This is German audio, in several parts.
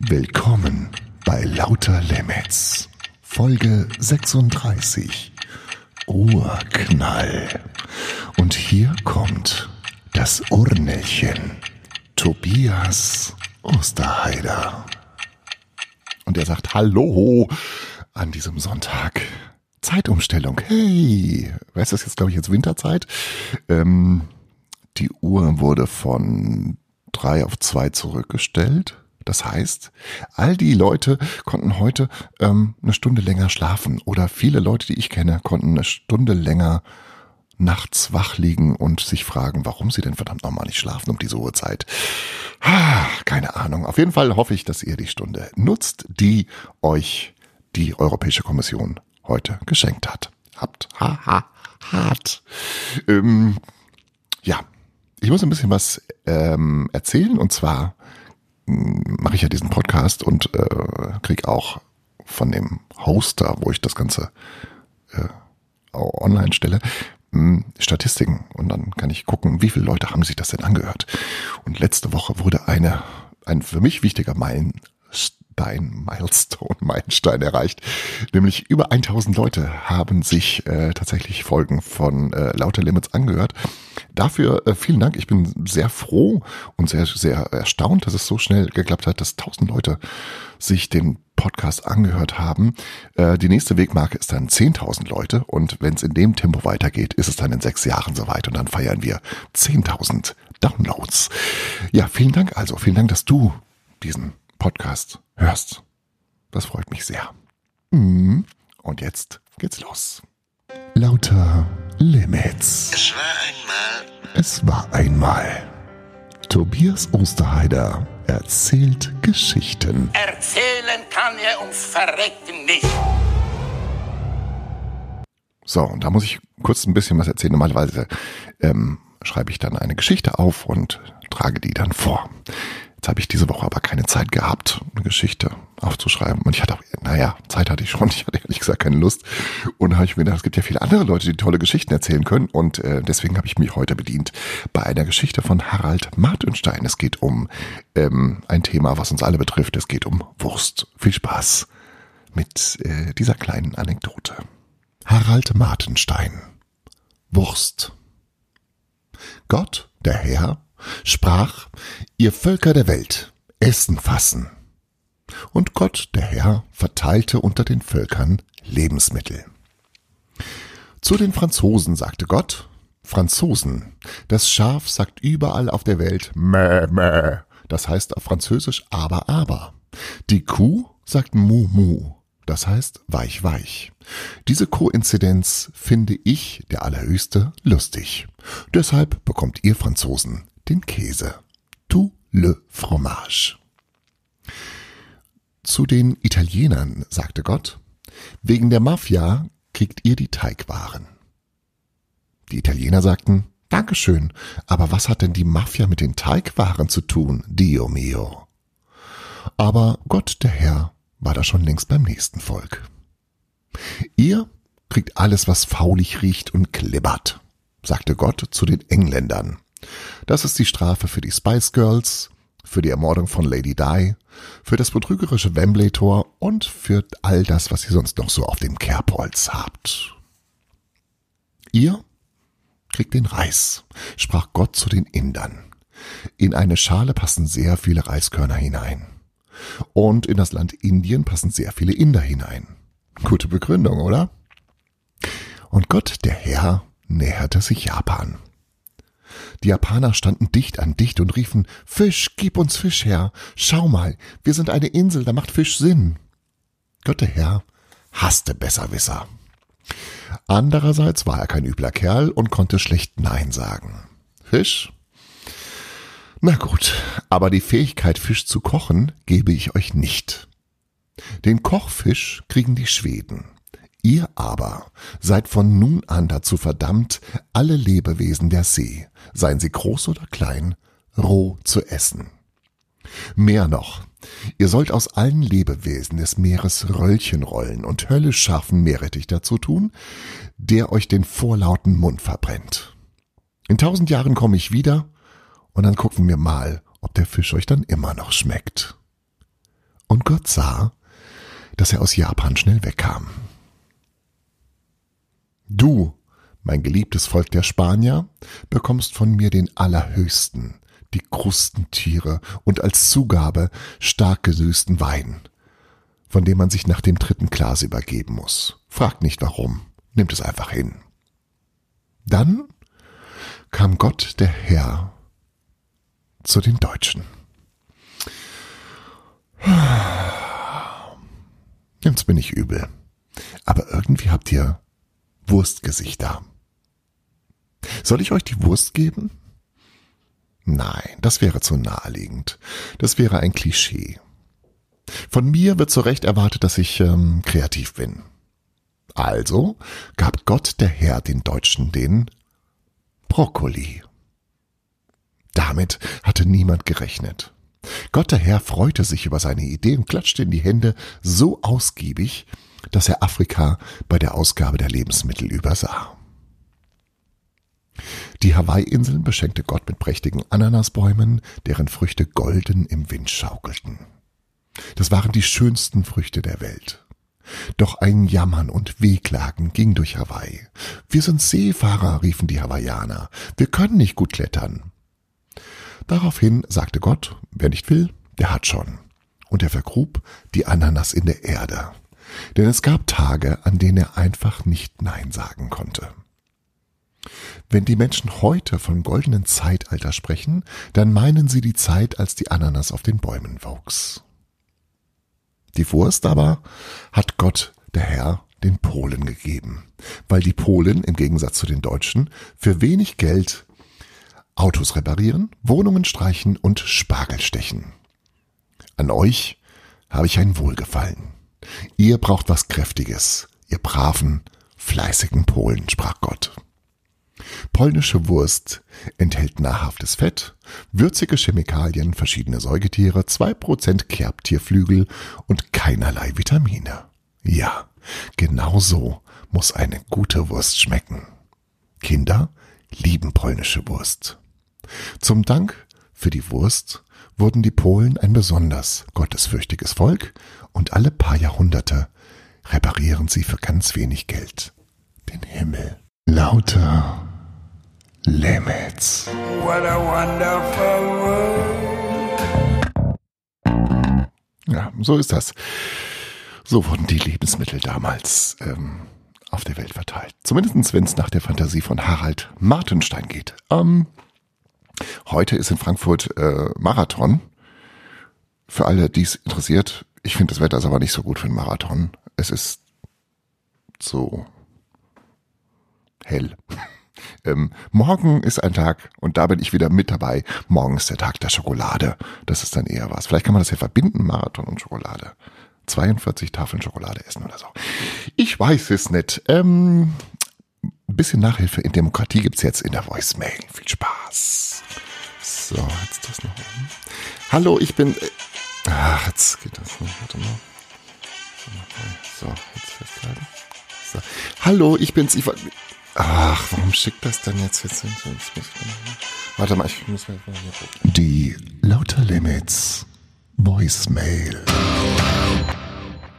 Willkommen bei Lauter Limits. Folge 36. Urknall. Und hier kommt das Urnelchen. Tobias Osterheider. Und er sagt Hallo an diesem Sonntag. Zeitumstellung. Hey, weißt du, das jetzt, glaube ich, jetzt Winterzeit. Ähm, die Uhr wurde von drei auf zwei zurückgestellt. Das heißt, all die Leute konnten heute ähm, eine Stunde länger schlafen oder viele Leute, die ich kenne, konnten eine Stunde länger nachts wach liegen und sich fragen, warum sie denn verdammt nochmal nicht schlafen um diese Uhrzeit. Ah, keine Ahnung. Auf jeden Fall hoffe ich, dass ihr die Stunde nutzt, die euch die Europäische Kommission heute geschenkt hat. Habt. Ha, ha, hart. Ähm, ja, ich muss ein bisschen was ähm, erzählen und zwar mache ich ja diesen Podcast und äh, krieg auch von dem Hoster, wo ich das Ganze äh, online stelle, hm, Statistiken und dann kann ich gucken, wie viele Leute haben sich das denn angehört. Und letzte Woche wurde eine ein für mich wichtiger Meilenstein Meilenstein, Milestone, Meilenstein erreicht. Nämlich über 1000 Leute haben sich äh, tatsächlich Folgen von äh, Lauter Limits angehört. Dafür äh, vielen Dank. Ich bin sehr froh und sehr, sehr erstaunt, dass es so schnell geklappt hat, dass 1000 Leute sich den Podcast angehört haben. Äh, die nächste Wegmarke ist dann 10.000 Leute und wenn es in dem Tempo weitergeht, ist es dann in sechs Jahren soweit und dann feiern wir 10.000 Downloads. Ja, vielen Dank also. Vielen Dank, dass du diesen Podcast hörst. Das freut mich sehr. Mhm. Und jetzt geht's los. Lauter Limits. Es war einmal. Es war einmal. Tobias Osterheider erzählt Geschichten. Erzählen kann er uns verrecken nicht. So, und da muss ich kurz ein bisschen was erzählen. Normalerweise ähm, schreibe ich dann eine Geschichte auf und trage die dann vor. Jetzt habe ich diese Woche aber keine Zeit gehabt, eine Geschichte aufzuschreiben. Und ich hatte auch, naja, Zeit hatte ich schon. Ich hatte ehrlich gesagt keine Lust. Und habe ich mir gedacht, es gibt ja viele andere Leute, die tolle Geschichten erzählen können. Und äh, deswegen habe ich mich heute bedient bei einer Geschichte von Harald Martenstein. Es geht um ähm, ein Thema, was uns alle betrifft. Es geht um Wurst. Viel Spaß mit äh, dieser kleinen Anekdote. Harald Martenstein. Wurst. Gott, der Herr, sprach, ihr Völker der Welt, Essen fassen. Und Gott, der Herr, verteilte unter den Völkern Lebensmittel. Zu den Franzosen sagte Gott, Franzosen, das Schaf sagt überall auf der Welt Mäh, Mäh, das heißt auf Französisch aber, aber. Die Kuh sagt Mu, Mu, das heißt weich, weich. Diese Koinzidenz finde ich, der Allerhöchste, lustig. Deshalb bekommt ihr Franzosen den Käse. Tout le fromage. Zu den Italienern sagte Gott, wegen der Mafia kriegt ihr die Teigwaren. Die Italiener sagten, Dankeschön, aber was hat denn die Mafia mit den Teigwaren zu tun, Dio mio? Aber Gott, der Herr, war da schon längst beim nächsten Volk. Ihr kriegt alles, was faulig riecht und klibbert, sagte Gott zu den Engländern. Das ist die Strafe für die Spice Girls, für die Ermordung von Lady Di, für das betrügerische Wembley-Tor und für all das, was ihr sonst noch so auf dem Kerbholz habt. Ihr kriegt den Reis, sprach Gott zu den Indern. In eine Schale passen sehr viele Reiskörner hinein. Und in das Land Indien passen sehr viele Inder hinein. Gute Begründung, oder? Und Gott, der Herr, näherte sich Japan. Die Japaner standen dicht an dicht und riefen Fisch, gib uns Fisch her. Schau mal, wir sind eine Insel, da macht Fisch Sinn. Gott der Herr hasste Besserwisser. Andererseits war er kein übler Kerl und konnte schlecht Nein sagen. Fisch? Na gut, aber die Fähigkeit, Fisch zu kochen, gebe ich euch nicht. Den Kochfisch kriegen die Schweden. Ihr aber seid von nun an dazu verdammt, alle Lebewesen der See, seien sie groß oder klein, roh zu essen. Mehr noch, ihr sollt aus allen Lebewesen des Meeres Röllchen rollen und höllisch scharfen Meerrettich dazu tun, der euch den vorlauten Mund verbrennt. In tausend Jahren komme ich wieder, und dann gucken wir mal, ob der Fisch euch dann immer noch schmeckt. Und Gott sah, dass er aus Japan schnell wegkam. Du, mein geliebtes Volk der Spanier, bekommst von mir den Allerhöchsten, die Krustentiere und als Zugabe stark gesüßten Wein, von dem man sich nach dem dritten Glas übergeben muss. Fragt nicht warum, nimmt es einfach hin. Dann kam Gott der Herr zu den Deutschen. Jetzt bin ich übel. Aber irgendwie habt ihr Wurstgesichter. Soll ich euch die Wurst geben? Nein, das wäre zu naheliegend. Das wäre ein Klischee. Von mir wird zu Recht erwartet, dass ich ähm, kreativ bin. Also gab Gott der Herr den Deutschen den Brokkoli. Damit hatte niemand gerechnet. Gott der Herr freute sich über seine Idee und klatschte in die Hände so ausgiebig, dass er Afrika bei der Ausgabe der Lebensmittel übersah. Die Hawaii-Inseln beschenkte Gott mit prächtigen Ananasbäumen, deren Früchte golden im Wind schaukelten. Das waren die schönsten Früchte der Welt. Doch ein Jammern und Wehklagen ging durch Hawaii. Wir sind Seefahrer, riefen die Hawaiianer. Wir können nicht gut klettern. Daraufhin sagte Gott, wer nicht will, der hat schon. Und er vergrub die Ananas in der Erde. Denn es gab Tage, an denen er einfach nicht Nein sagen konnte. Wenn die Menschen heute von goldenen Zeitalter sprechen, dann meinen sie die Zeit, als die Ananas auf den Bäumen wuchs. Die Wurst aber hat Gott, der Herr, den Polen gegeben, weil die Polen im Gegensatz zu den Deutschen für wenig Geld Autos reparieren, Wohnungen streichen und Spargel stechen. An euch habe ich ein Wohlgefallen. Ihr braucht was Kräftiges, ihr braven, fleißigen Polen, sprach Gott. Polnische Wurst enthält nahrhaftes Fett, würzige Chemikalien, verschiedene Säugetiere, zwei Prozent Kerbtierflügel und keinerlei Vitamine. Ja, genau so muss eine gute Wurst schmecken. Kinder lieben polnische Wurst. Zum Dank für die Wurst wurden die Polen ein besonders gottesfürchtiges Volk und alle paar Jahrhunderte reparieren sie für ganz wenig Geld den Himmel. Lauter Limits. What a wonderful world. Ja, so ist das. So wurden die Lebensmittel damals ähm, auf der Welt verteilt. Zumindest wenn es nach der Fantasie von Harald Martenstein geht. Ähm, heute ist in Frankfurt äh, Marathon. Für alle, die es interessiert, ich finde das Wetter ist aber nicht so gut für einen Marathon. Es ist so hell. Ähm, morgen ist ein Tag und da bin ich wieder mit dabei. Morgen ist der Tag der Schokolade. Das ist dann eher was. Vielleicht kann man das ja verbinden, Marathon und Schokolade. 42 Tafeln Schokolade essen oder so. Ich weiß es nicht. Ähm, ein bisschen Nachhilfe in Demokratie gibt's jetzt in der Voicemail. Viel Spaß. So, jetzt das noch oben. Hallo, ich bin. Äh, ach, jetzt geht das nicht. Warte mal. So, jetzt festhalten. So. Hallo, ich bin's. Ich, ach, warum schickt das dann jetzt? jetzt, jetzt, jetzt muss ich Warte mal, ich muss mal hier gucken. Die Lauter Limits Voicemail.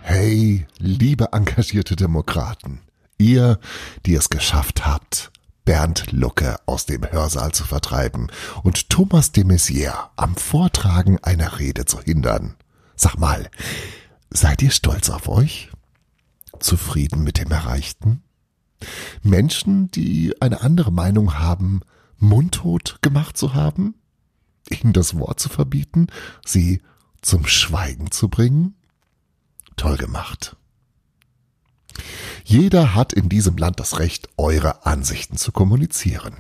Hey, liebe engagierte Demokraten. Ihr, die es geschafft habt, Bernd Lucke aus dem Hörsaal zu vertreiben und Thomas de Maizière am Vortragen einer Rede zu hindern. Sag mal, seid ihr stolz auf euch? Zufrieden mit dem Erreichten? Menschen, die eine andere Meinung haben, mundtot gemacht zu haben? Ihnen das Wort zu verbieten? Sie zum Schweigen zu bringen? Toll gemacht. Jeder hat in diesem Land das Recht, eure Ansichten zu kommunizieren.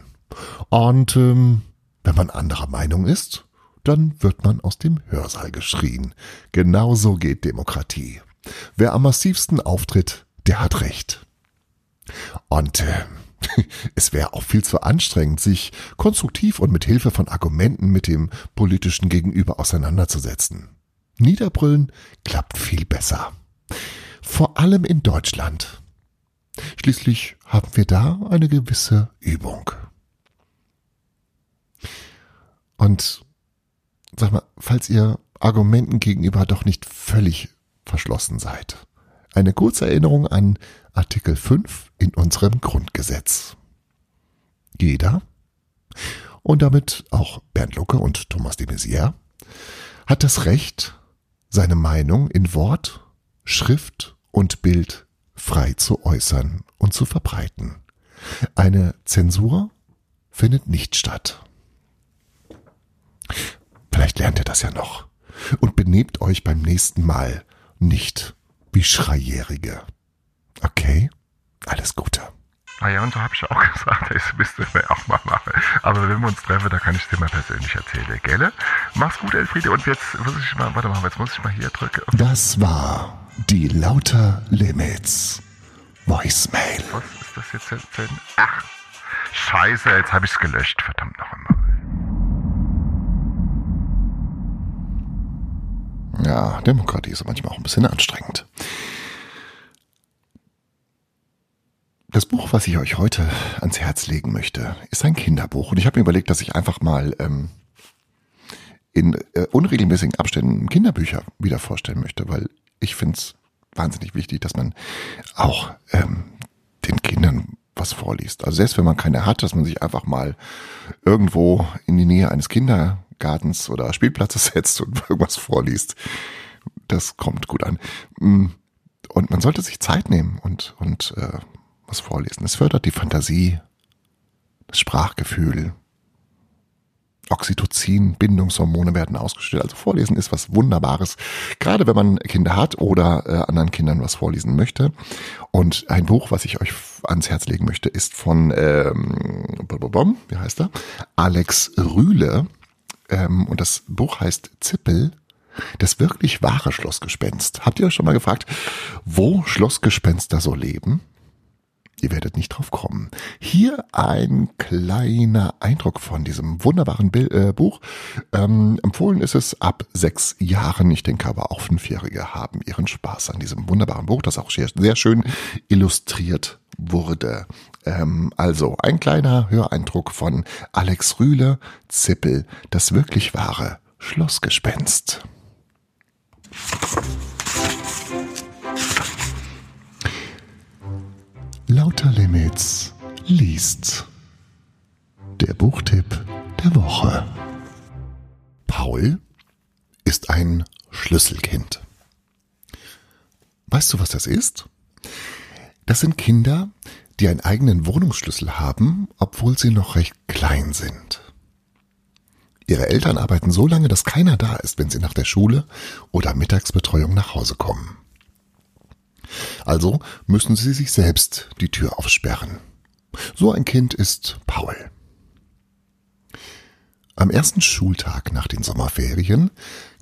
Und ähm, wenn man anderer Meinung ist, dann wird man aus dem Hörsaal geschrien. Genauso geht Demokratie. Wer am massivsten auftritt, der hat Recht. Und äh, es wäre auch viel zu anstrengend, sich konstruktiv und mit Hilfe von Argumenten mit dem politischen Gegenüber auseinanderzusetzen. Niederbrüllen klappt viel besser. Vor allem in Deutschland. Schließlich haben wir da eine gewisse Übung. Und sag mal, falls ihr Argumenten gegenüber doch nicht völlig verschlossen seid. Eine kurze Erinnerung an Artikel 5 in unserem Grundgesetz. Jeder, und damit auch Bernd Lucke und Thomas de Maizière, hat das Recht, seine Meinung in Wort, Schrift und Bild frei zu äußern und zu verbreiten. Eine Zensur findet nicht statt. Vielleicht lernt ihr das ja noch. Und benehmt euch beim nächsten Mal nicht wie Schreijährige. Okay? Alles Gute. Ah ja, und so habe ich auch gesagt, das müsste wir auch mal machen. Aber wenn wir uns treffen, da kann ich es dir mal persönlich erzählen, gell? Mach's gut, Elfriede. Und jetzt muss ich mal, warte mal, jetzt muss ich mal hier drücken. Das war die Lauter Limits Voicemail. Was ist das jetzt? Denn? Ach, scheiße, jetzt habe ich es gelöscht. Verdammt noch einmal. Ja, Demokratie ist manchmal auch ein bisschen anstrengend. Das Buch, was ich euch heute ans Herz legen möchte, ist ein Kinderbuch. Und ich habe mir überlegt, dass ich einfach mal ähm, in äh, unregelmäßigen Abständen Kinderbücher wieder vorstellen möchte, weil ich finde es wahnsinnig wichtig, dass man auch ähm, den Kindern was vorliest. Also selbst wenn man keine hat, dass man sich einfach mal irgendwo in die Nähe eines Kindergartens oder Spielplatzes setzt und irgendwas vorliest. Das kommt gut an. Mm, und man sollte sich Zeit nehmen und, und äh, was vorlesen. Es fördert die Fantasie, das Sprachgefühl. Oxytocin, Bindungshormone werden ausgestellt. Also Vorlesen ist was Wunderbares, gerade wenn man Kinder hat oder äh, anderen Kindern was vorlesen möchte. Und ein Buch, was ich euch ans Herz legen möchte, ist von, ähm, wie heißt er? Alex Rühle. Ähm, und das Buch heißt Zippel, das wirklich wahre Schlossgespenst. Habt ihr euch schon mal gefragt, wo Schlossgespenster so leben? Ihr werdet nicht drauf kommen. Hier ein kleiner Eindruck von diesem wunderbaren Bild, äh, Buch. Ähm, empfohlen ist es ab sechs Jahren. Ich denke aber auch Fünfjährige haben ihren Spaß an diesem wunderbaren Buch, das auch sehr, sehr schön illustriert wurde. Ähm, also ein kleiner Höreindruck von Alex Rühle, Zippel, das wirklich wahre Schlossgespenst. Limits liest. Der Buchtipp der Woche. Paul ist ein Schlüsselkind. Weißt du, was das ist? Das sind Kinder, die einen eigenen Wohnungsschlüssel haben, obwohl sie noch recht klein sind. Ihre Eltern arbeiten so lange, dass keiner da ist, wenn sie nach der Schule oder Mittagsbetreuung nach Hause kommen. Also müssen sie sich selbst die Tür aufsperren. So ein Kind ist Paul. Am ersten Schultag nach den Sommerferien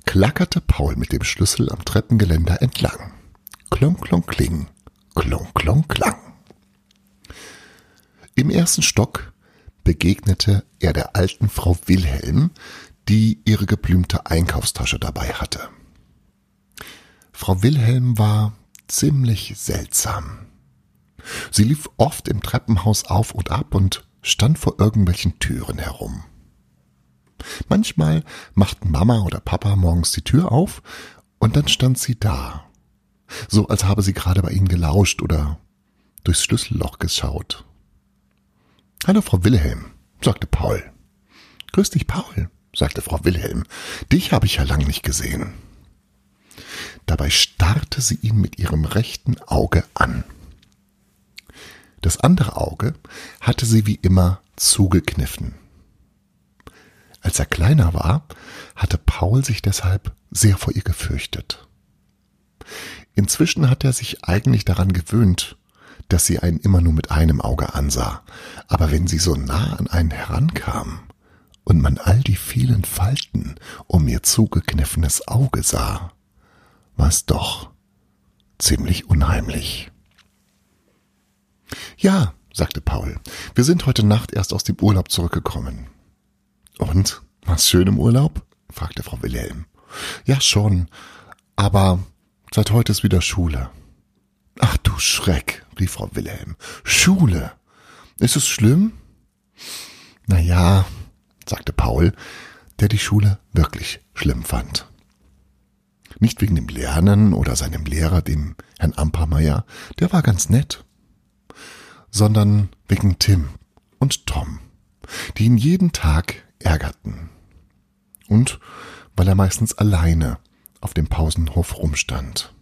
klackerte Paul mit dem Schlüssel am Treppengeländer entlang. Klong, klong, kling, klong, klong, klang. Im ersten Stock begegnete er der alten Frau Wilhelm, die ihre geblümte Einkaufstasche dabei hatte. Frau Wilhelm war ziemlich seltsam. Sie lief oft im Treppenhaus auf und ab und stand vor irgendwelchen Türen herum. Manchmal machten Mama oder Papa morgens die Tür auf und dann stand sie da, so als habe sie gerade bei ihnen gelauscht oder durchs Schlüsselloch geschaut. Hallo, Frau Wilhelm, sagte Paul. Grüß dich, Paul, sagte Frau Wilhelm. Dich habe ich ja lang nicht gesehen. Dabei starrte sie ihn mit ihrem rechten Auge an. Das andere Auge hatte sie wie immer zugekniffen. Als er kleiner war, hatte Paul sich deshalb sehr vor ihr gefürchtet. Inzwischen hat er sich eigentlich daran gewöhnt, dass sie einen immer nur mit einem Auge ansah, aber wenn sie so nah an einen herankam und man all die vielen Falten um ihr zugekniffenes Auge sah, war es doch ziemlich unheimlich. Ja, sagte Paul, wir sind heute Nacht erst aus dem Urlaub zurückgekommen. Und, war's schön im Urlaub? fragte Frau Wilhelm. Ja, schon, aber seit heute ist wieder Schule. Ach du Schreck, rief Frau Wilhelm. Schule. Ist es schlimm? Na ja, sagte Paul, der die Schule wirklich schlimm fand. Nicht wegen dem Lernen oder seinem Lehrer, dem Herrn Ampermeier, der war ganz nett, sondern wegen Tim und Tom, die ihn jeden Tag ärgerten. Und weil er meistens alleine auf dem Pausenhof rumstand.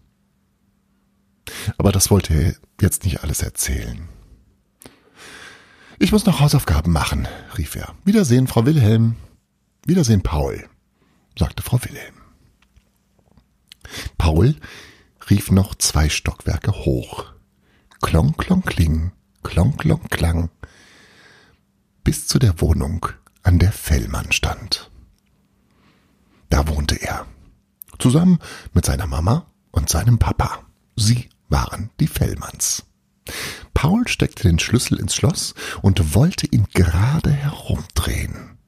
Aber das wollte er jetzt nicht alles erzählen. Ich muss noch Hausaufgaben machen, rief er. Wiedersehen, Frau Wilhelm. Wiedersehen, Paul, sagte Frau Wilhelm. Paul rief noch zwei Stockwerke hoch. Klong, klong, kling, klong, klong, klang, bis zu der Wohnung, an der Fellmann stand. Da wohnte er, zusammen mit seiner Mama und seinem Papa. Sie waren die Fellmanns. Paul steckte den Schlüssel ins Schloss und wollte ihn gerade herumdrehen,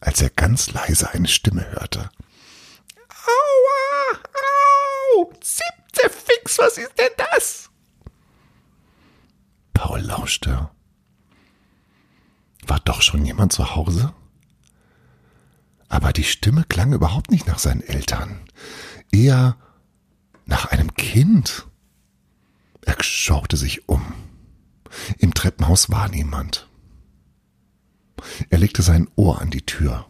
als er ganz leise eine Stimme hörte. Au, siebte Fix, was ist denn das? Paul lauschte. War doch schon jemand zu Hause? Aber die Stimme klang überhaupt nicht nach seinen Eltern, eher nach einem Kind. Er schaute sich um. Im Treppenhaus war niemand. Er legte sein Ohr an die Tür.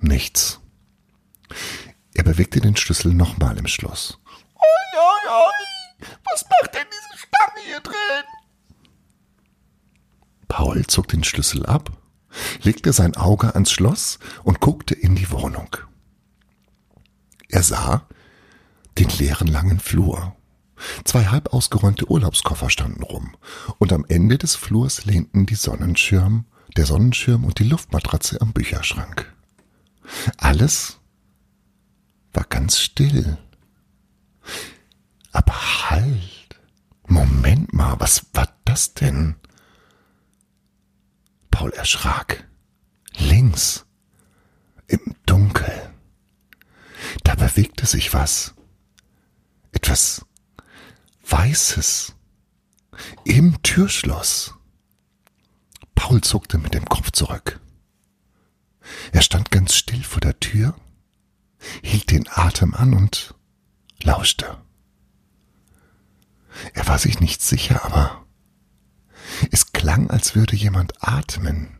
Nichts. Er bewegte den Schlüssel nochmal im Schloss. Oi, oi, oi! Was macht denn diese Stange hier drin? Paul zog den Schlüssel ab, legte sein Auge ans Schloss und guckte in die Wohnung. Er sah den leeren langen Flur. Zwei halb ausgeräumte Urlaubskoffer standen rum, und am Ende des Flurs lehnten die Sonnenschirm, der Sonnenschirm und die Luftmatratze am Bücherschrank. Alles war ganz still. Aber halt. Moment mal, was war das denn? Paul erschrak. Links. Im Dunkel. Da bewegte sich was. Etwas Weißes. Im Türschloss. Paul zuckte mit dem Kopf zurück. Er stand ganz still vor der Tür, hielt den Atem an und lauschte. Er war sich nicht sicher, aber es klang, als würde jemand atmen.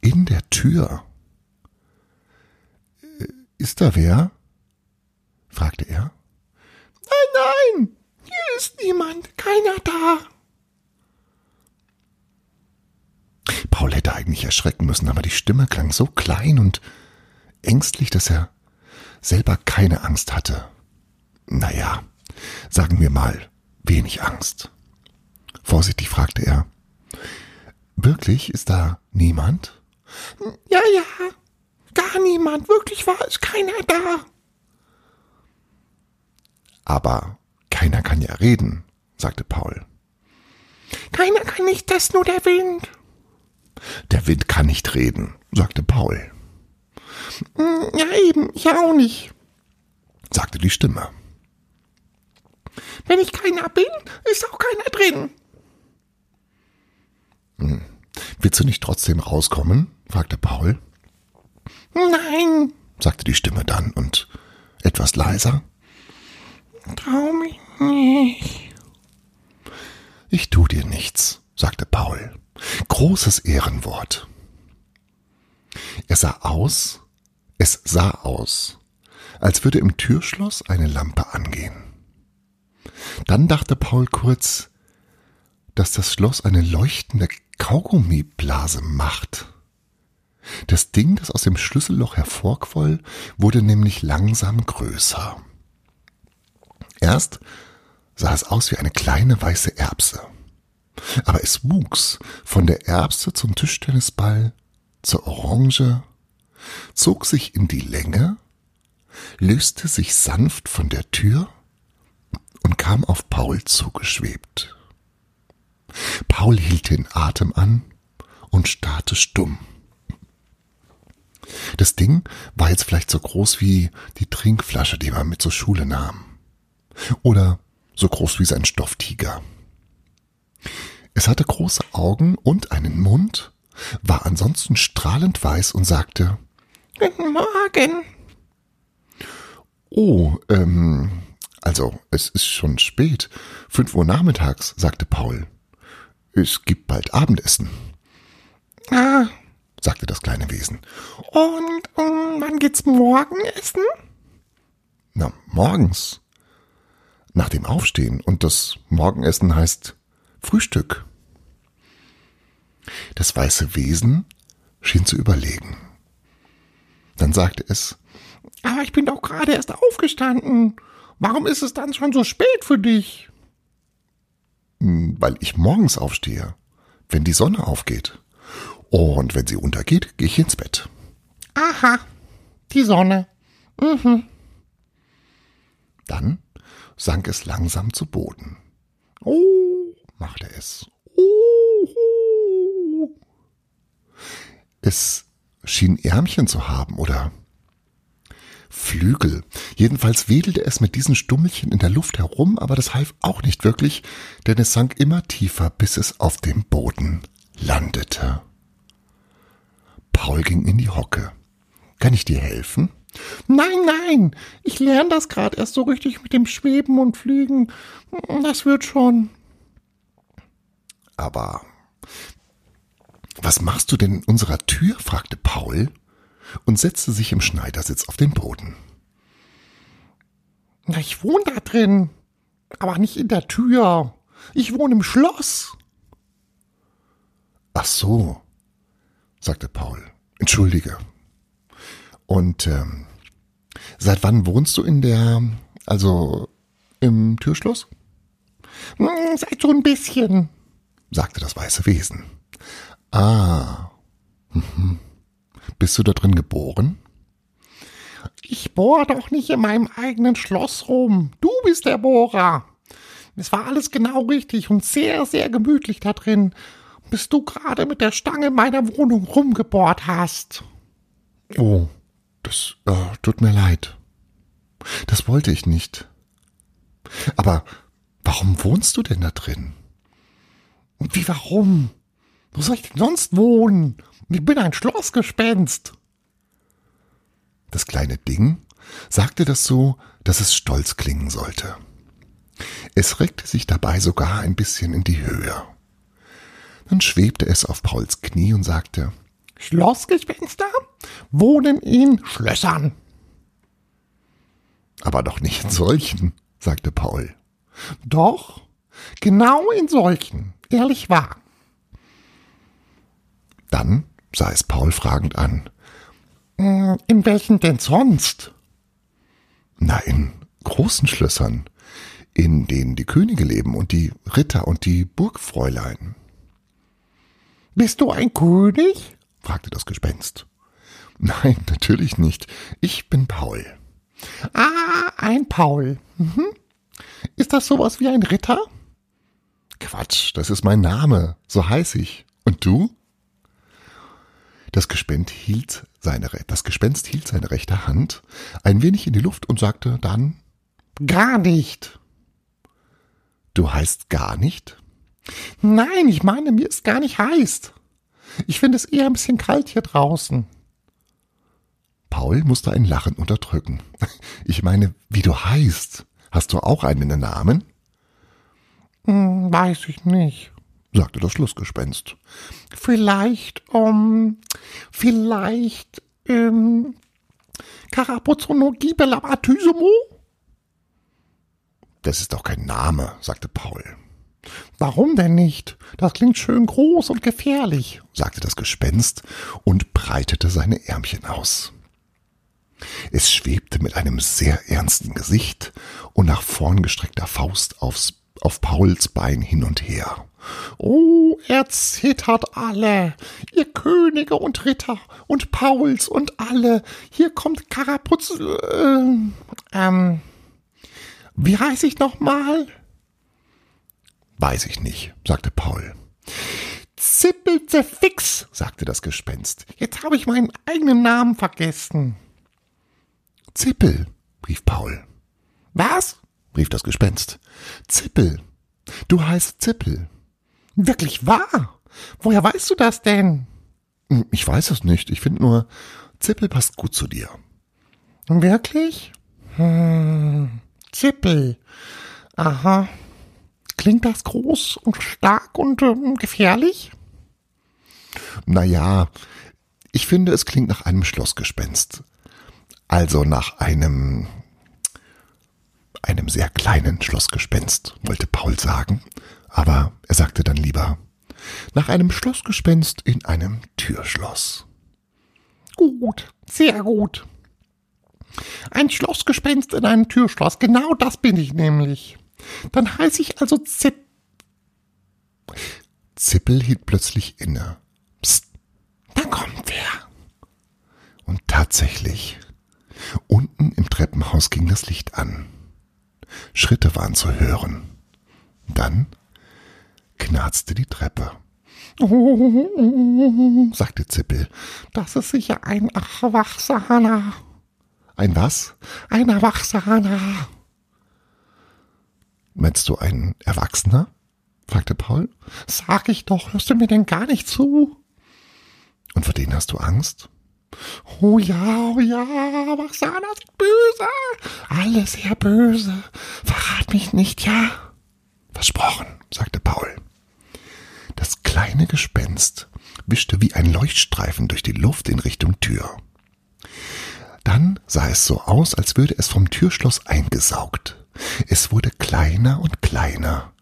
In der Tür. Äh, ist da wer? fragte er. Nein, nein, hier ist niemand, keiner da. Paul hätte eigentlich erschrecken müssen, aber die Stimme klang so klein und ängstlich, dass er selber keine Angst hatte. Naja, sagen wir mal, wenig Angst. Vorsichtig fragte er. Wirklich, ist da niemand? Ja, ja, gar niemand, wirklich war es keiner da. Aber keiner kann ja reden, sagte Paul. Keiner kann nicht, das nur der Wind. Der Wind kann nicht reden, sagte Paul. Hm, ja, eben, ich auch nicht, sagte die Stimme. Wenn ich keiner bin, ist auch keiner drin. Hm. Willst du nicht trotzdem rauskommen? fragte Paul. Nein, sagte die Stimme dann und etwas leiser. Trau mich nicht. Ich tu dir nichts, sagte Paul. Großes Ehrenwort. Er sah aus, es sah aus, als würde im Türschloss eine Lampe angehen. Dann dachte Paul kurz, dass das Schloss eine leuchtende Kaugummiblase macht. Das Ding, das aus dem Schlüsselloch hervorquoll, wurde nämlich langsam größer. Erst sah es aus wie eine kleine weiße Erbse. Aber es wuchs von der Erbse zum Tischtennisball, zur Orange, zog sich in die Länge, löste sich sanft von der Tür und kam auf Paul zugeschwebt. Paul hielt den Atem an und starrte stumm. Das Ding war jetzt vielleicht so groß wie die Trinkflasche, die man mit zur Schule nahm. Oder so groß wie sein Stofftiger. Es hatte große Augen und einen Mund, war ansonsten strahlend weiß und sagte Guten Morgen. Oh, ähm, also, es ist schon spät. Fünf Uhr nachmittags, sagte Paul. Es gibt bald Abendessen. Ah, sagte das kleine Wesen. und um, wann geht's morgen essen? Na, morgens. Nach dem Aufstehen. Und das Morgenessen heißt Frühstück. Das weiße Wesen schien zu überlegen. Dann sagte es, Aber ich bin doch gerade erst aufgestanden. Warum ist es dann schon so spät für dich? "Hm, weil ich morgens aufstehe, wenn die Sonne aufgeht. Und wenn sie untergeht, gehe ich ins Bett. Aha, die Sonne. Dann sank es langsam zu Boden. Oh, machte es. Oh. Es schien Ärmchen zu haben oder Flügel. Jedenfalls wedelte es mit diesen Stummelchen in der Luft herum, aber das half auch nicht wirklich, denn es sank immer tiefer, bis es auf dem Boden landete. Paul ging in die Hocke. Kann ich dir helfen? Nein, nein, ich lerne das gerade erst so richtig mit dem Schweben und Fliegen. Das wird schon. Aber was machst du denn in unserer Tür? fragte Paul und setzte sich im Schneidersitz auf den Boden. Na, ich wohne da drin, aber nicht in der Tür. Ich wohne im Schloss. Ach so, sagte Paul. Entschuldige. Und ähm, seit wann wohnst du in der, also im Türschloss? Hm, Seit so ein bisschen. sagte das weiße Wesen. Ah. Mhm. Bist du da drin geboren? Ich bohr doch nicht in meinem eigenen Schloss rum. Du bist der Bohrer. Es war alles genau richtig und sehr, sehr gemütlich da drin, bis du gerade mit der Stange meiner Wohnung rumgebohrt hast. Oh, das äh, tut mir leid. Das wollte ich nicht. Aber warum wohnst du denn da drin? Und wie warum? Wo soll ich denn sonst wohnen? Ich bin ein Schlossgespenst. Das kleine Ding sagte das so, dass es stolz klingen sollte. Es reckte sich dabei sogar ein bisschen in die Höhe. Dann schwebte es auf Pauls Knie und sagte, Schlossgespenster wohnen in Schlössern. aber doch nicht in solchen, sagte Paul. Doch, genau in solchen. Ehrlich wahr. Dann sah es Paul fragend an. Hm, In welchen denn sonst? Na, in großen Schlössern, in denen die Könige leben und die Ritter und die Burgfräulein, Bist du ein König? fragte das Gespenst. Nein, natürlich nicht. Ich bin Paul. Ah, ein Paul. Mhm. Ist das sowas wie ein Ritter? Quatsch, das ist mein Name. So heiß ich. Und du? Das Gespenst hielt seine, das Gespenst hielt seine rechte Hand ein wenig in die Luft und sagte dann, Gar nicht. du heißt gar nicht? Nein, ich meine, mir ist gar nicht heiß. Ich finde es eher ein bisschen kalt hier draußen. Paul musste ein Lachen unterdrücken. Ich meine, wie du heißt. Hast du auch einen Namen? Hm, weiß ich nicht. Sagte das Schlussgespenst. Vielleicht, ähm, vielleicht, ähm, Karapuzono-Gibelabatysimo? Das ist doch kein Name, sagte Paul, Warum denn nicht? Das klingt schön groß und gefährlich. sagte das Gespenst und breitete seine Ärmchen aus. Es schwebte mit einem sehr ernsten Gesicht und nach vorn gestreckter Faust aufs, auf Pauls Bein hin und her. Oh, er zittert alle. Ihr Könige und Ritter und Pauls und alle. Hier kommt Karapuz, äh, ähm, wie heiß ich nochmal? Weiß ich nicht, sagte Paul. Zippelzefix, sagte das Gespenst. Jetzt habe ich meinen eigenen Namen vergessen. Zippel, rief Paul. Was? Rief das Gespenst. Zippel. Du heißt Zippel. Wirklich wahr? Woher weißt du das denn? Hm, Ich weiß es nicht. Ich finde nur, Zippel passt gut zu dir. Wirklich? Hm, Zippel. Aha. Klingt das groß und stark und ähm, gefährlich? Naja, ich finde, es klingt nach einem Schlossgespenst. Also nach einem einem sehr kleinen Schlossgespenst, wollte Paul sagen, aber er sagte dann lieber nach einem Schlossgespenst in einem Türschloss. Gut, sehr gut. Ein Schlossgespenst in einem Türschloss, genau das bin ich nämlich. Dann heiße ich also Zipp. Zippel hielt plötzlich inne. Psst, da kommt wer. Und tatsächlich, unten im Treppenhaus ging das Licht an. Schritte waren zu hören. Dann knarzte die Treppe. Oh, sagte Zippel. das ist sicher ein Erwachsener. Ein was? Ein Erwachsener. Meinst du ein Erwachsener? fragte Paul. Sag ich doch, hörst du mir denn gar nicht zu? Und vor denen hast du Angst? Oh ja, oh ja, Erwachsener sind böse. Alle sehr böse. Verrat mich nicht, ja? Versprochen, sagte Paul. Das kleine Gespenst wischte wie ein Leuchtstreifen durch die Luft in Richtung Tür. Dann sah es so aus, als würde es vom Türschloss eingesaugt. Es wurde kleiner und kleiner,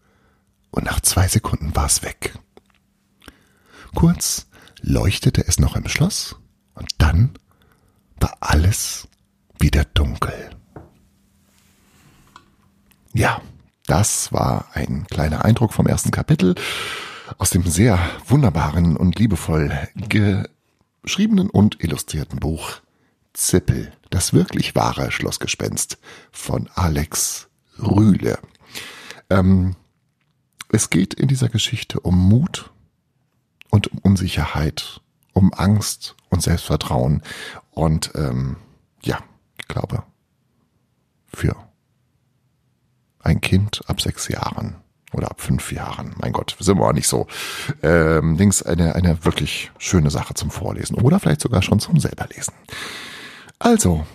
und nach zwei Sekunden war es weg. Kurz leuchtete es noch im Schloss, und dann war alles wieder dunkel. Ja, das war ein kleiner Eindruck vom ersten Kapitel aus dem sehr wunderbaren und liebevoll geschriebenen und illustrierten Buch Zippel, das wirklich wahre Schlossgespenst von Alex Rühle. Ähm, es geht in dieser Geschichte um Mut und um Unsicherheit, um Angst und Selbstvertrauen und ähm, ja, ich glaube, für ein Kind ab sechs Jahren oder ab fünf Jahren. Mein Gott, sind wir auch nicht so. Ähm, Dings, eine, eine wirklich schöne Sache zum Vorlesen oder vielleicht sogar schon zum selberlesen. Also,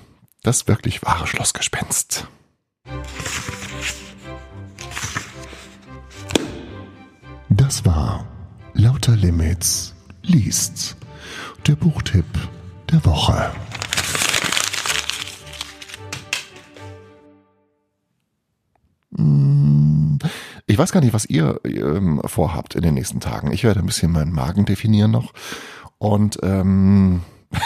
das wirklich wahre Schlossgespenst. Das war Lauter Limits liest. Der Buchtipp der Woche. Hm, Ich weiß gar nicht, was ihr ähm, vorhabt in den nächsten Tagen. Ich werde ein bisschen meinen Magen definieren noch. Und ähm,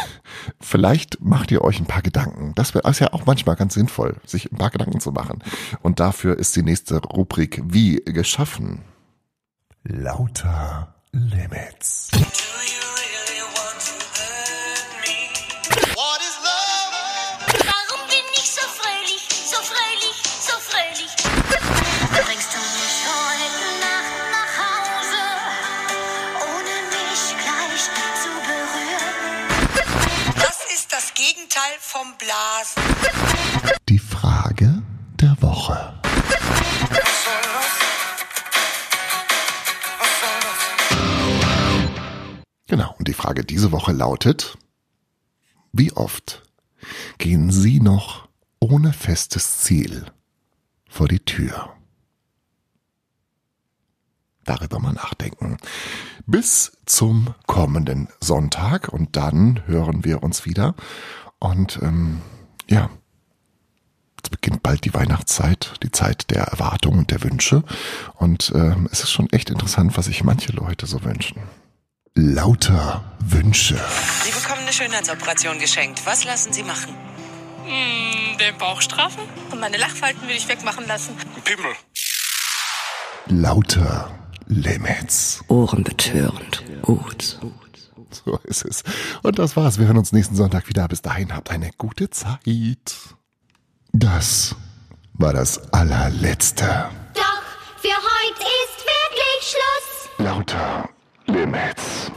vielleicht macht ihr euch ein paar Gedanken. Das wäre ist ja auch manchmal ganz sinnvoll, sich ein paar Gedanken zu machen. Und dafür ist die nächste Rubrik wie geschaffen. Lauter Limits. Gegenteil vom Blasen. Die Frage der Woche. Genau, und die Frage diese Woche lautet, wie oft gehen Sie noch ohne festes Ziel vor die Tür? Darüber mal nachdenken. Bis zum kommenden Sonntag und dann hören wir uns wieder. Und ähm, ja, Jetzt beginnt bald die Weihnachtszeit, die Zeit der Erwartungen und der Wünsche. Und ähm, es ist schon echt interessant, was sich manche Leute so wünschen. Lauter Wünsche. Sie bekommen eine Schönheitsoperation geschenkt. Was lassen Sie machen? Hm, den Bauch straffen und meine Lachfalten will ich wegmachen lassen. Pimmel. Lauter Limits. Ohrenbetörend. Gut. So ist es. Und das war's. Wir hören uns nächsten Sonntag wieder. Bis dahin habt eine gute Zeit. Das war das allerletzte. Doch für heute ist wirklich Schluss. Lauter Limits.